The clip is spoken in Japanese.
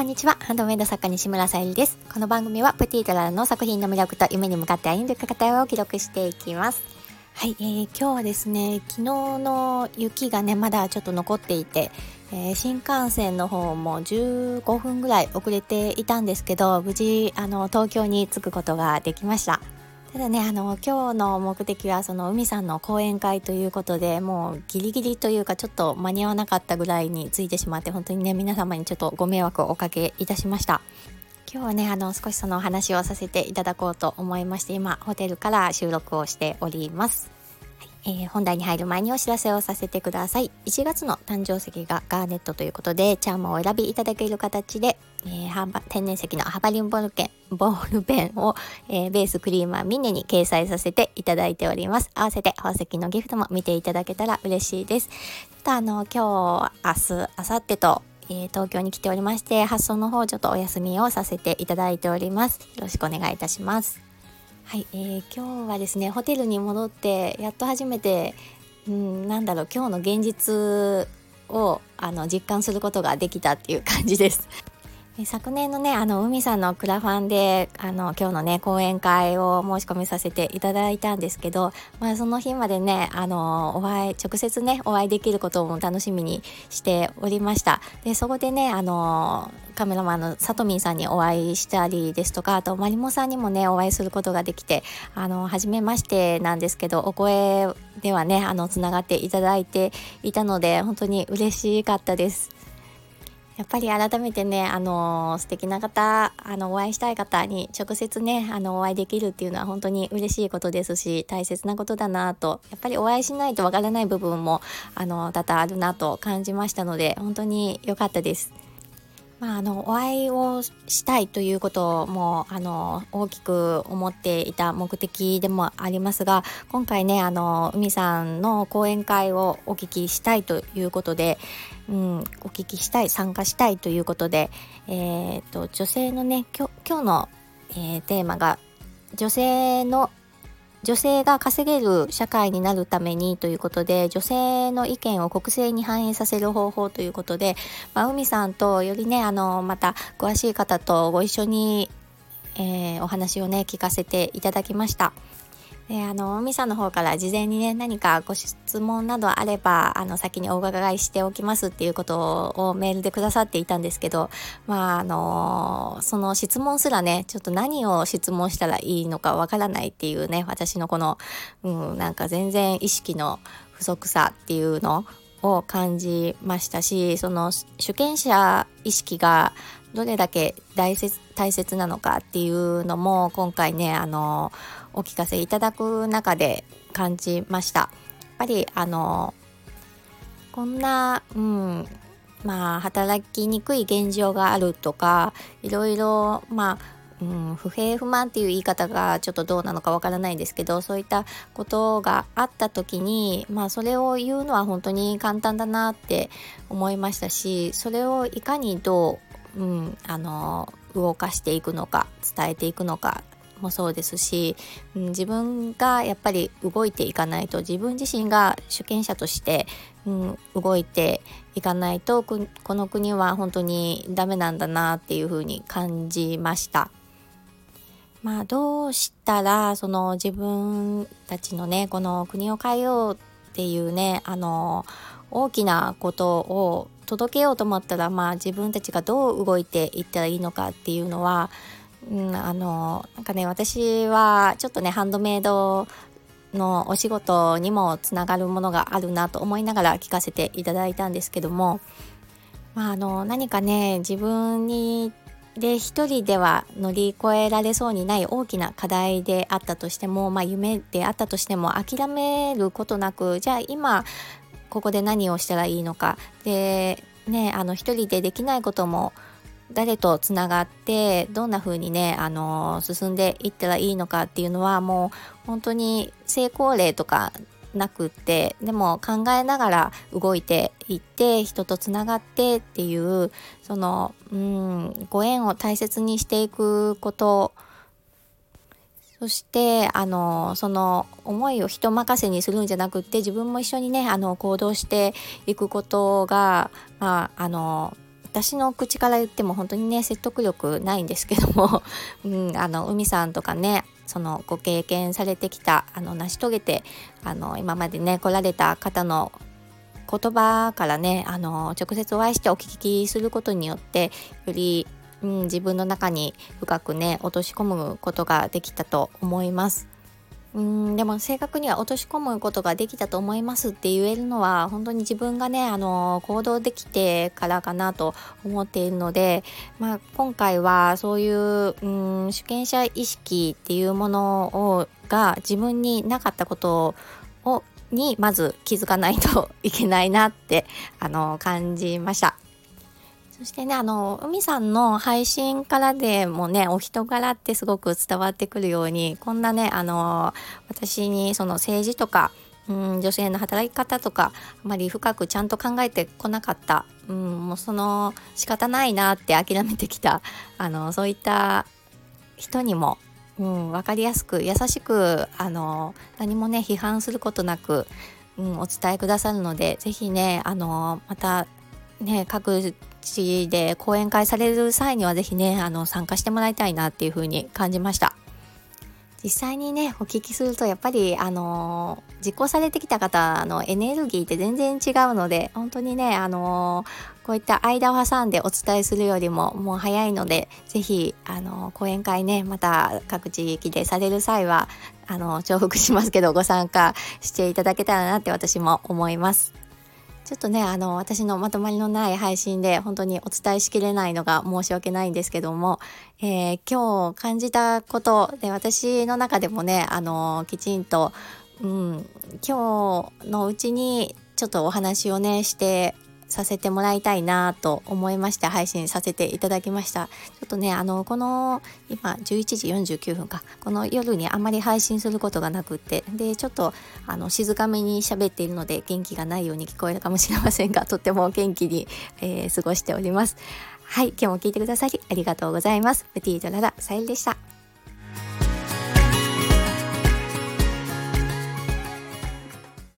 こんにちは。ハンドメイド作家西村さゆりです。この番組はプティートラの作品の魅力と夢に向かって歩んでいく過程を記録していきます。はい、えー、今日はですね、昨日の雪がね、まだちょっと残っていて、えー、新幹線の方も15分ぐらい遅れていたんですけど、無事、あの、東京に着くことができました。ただねあの今日の目的はその海さんの講演会ということでもうギリギリというかちょっと間に合わなかったぐらいについてしまって本当にね皆様にちょっとご迷惑をおかけいたしました。今日はねあの少しその話をさせていただこうと思いまして今ホテルから収録をしております。えー、本題に入る前にお知らせをさせてください。1月の誕生石がガーネットということでチャームをお選びいただける形で、えー、天然石のハバリンボールペンボールペンを、えー、ベースクリーマーミネに掲載させていただいております。合わせて宝石のギフトも見ていただけたら嬉しいです。たあの今日明日明後日とえ、東京に来ておりまして発送の方ちょっとお休みをさせていただいております。よろしくお願いいたします。はい、えー、今日はですねホテルに戻ってやっと初めて、うん、なんだろう今日の現実をあの実感することができたっていう感じです。昨年のねあの海さんのクラファンであの今日のね講演会を申し込みさせていただいたんですけど、まあ、その日までねあのお会い直接ねお会いできることも楽しみにしておりましたでそこでねあのカメラマンのさとみんさんにお会いしたりですとかあとまりもさんにもねお会いすることができてあの初めましてなんですけどお声ではねあのつながっていただいていたので本当に嬉しかったです。やっぱり改めてね、あの素敵な方、あの、お会いしたい方に直接ね、あの、お会いできるっていうのは本当に嬉しいことですし、大切なことだなと、やっぱりお会いしないとわからない部分も、あの、多々あるなと感じましたので、本当に良かったです。まあ、あのお会いをしたいということもあの大きく思っていた目的でもありますが今回ねあの海さんの講演会をお聞きしたいということで、うん、お聞きしたい参加したいということで、えーと、女性のね今日の、えー、テーマが女性の女性が稼げる社会になるためにということで女性の意見を国政に反映させる方法ということで、まあ、海さんとよりねあのまた詳しい方とご一緒に、えー、お話をね聞かせていただきました。であのミさんの方から事前にね何かご質問などあればあの先にお伺いしておきますっていうことをメールでくださっていたんですけどまああのその質問すらねちょっと何を質問したらいいのかわからないっていうね私のこの、うん、なんか全然意識の不足さっていうのを感じましたしその主権者意識がどれだけ大切大切なのかっていうのも今回ねあのお聞かせいただく中で感じました。やっぱりあのこんな、うん、まあ働きにくい現状があるとかいろいろまあうん、不平不満っていう言い方がちょっとどうなのかわからないんですけどそういったことがあった時にまあそれを言うのは本当に簡単だなって思いましたしそれをいかにどう、うん、あの動かしていくのか伝えていくのかもそうですし、うん、自分がやっぱり動いていかないと自分自身が主権者として、うん、動いていかないとこの国は本当にダメなんだなっていうふうに感じました。まあどうしたらその自分たちのねこの国を変えようっていうねあの大きなことを届けようと思ったらまあ自分たちがどう動いていったらいいのかっていうのはうん、あのなんかね私はちょっとねハンドメイドのお仕事にもつながるものがあるなと思いながら聞かせていただいたんですけども、まあ、あの何かね自分にで一人では乗り越えられそうにない大きな課題であったとしても、まあ、夢であったとしても諦めることなくじゃあ今ここで何をしたらいいのか。でねあの一人でできないことも誰とつながってどんな風にね、あの進んでいったらいいのかっていうのはもう本当に成功例とかなくってでも考えながら動いていって人とつながってっていうそのうんご縁を大切にしていくこと。そしてあのその思いを人任せにするんじゃなくって自分も一緒にねあの行動していくことが、まあ、あの私の口から言っても本当にね説得力ないんですけども、うん、あの海さんとかねそのご経験されてきたあの成し遂げてあの今までね来られた方の言葉からねあの直接お会いしてお聞きすることによってより、うん、自分の中に深くね落とし込むことができたと思います。うんでも正確には落とし込むことができたと思いますって言えるのは本当に自分がねあの行動できてからかなと思っているので、まあ、今回はそういううん主権者意識っていうものをが自分になかったことをにまず気づかないといけないなってあの感じました。そしてね、あの、海さんの配信からでもね、お人柄ってすごく伝わってくるように、こんなね、あの、私にその政治とか、うん、女性の働き方とか、あまり深くちゃんと考えてこなかった、うん、もうその仕方ないなって諦めてきた、あの、そういった人にも、うん、分かりやすく優しくあの何もね批判することなく、うん、お伝えくださるので是非ねあのまたね各地で講演会される際には是非ねあの参加してもらいたいなっていう風に感じました。実際にねお聞きするとやっぱりあの実行されてきた方のエネルギーって全然違うので本当にねあのこういった間を挟んでお伝えするよりももう早いので是非あの講演会ねまた各地域でされる際はあの重複しますけどご参加していただけたらなって私も思います。ちょっとねあの私のまとまりのない配信で本当にお伝えしきれないのが申し訳ないんですけども、えー、今日感じたことで私の中でもねあのきちんと、うん、今日のうちにちょっとお話をねしてさせてもらいたいなと思いまして配信させていただきました。ちょっとねあのこの今11時49分か。この夜にあまり配信することがなくって。でちょっとあの静かめに喋っているので元気がないように聞こえるかもしれませんがとっても元気に、えー、過ごしております。はい今日も聞いてくださりありがとうございます。プティードララさゆりでした。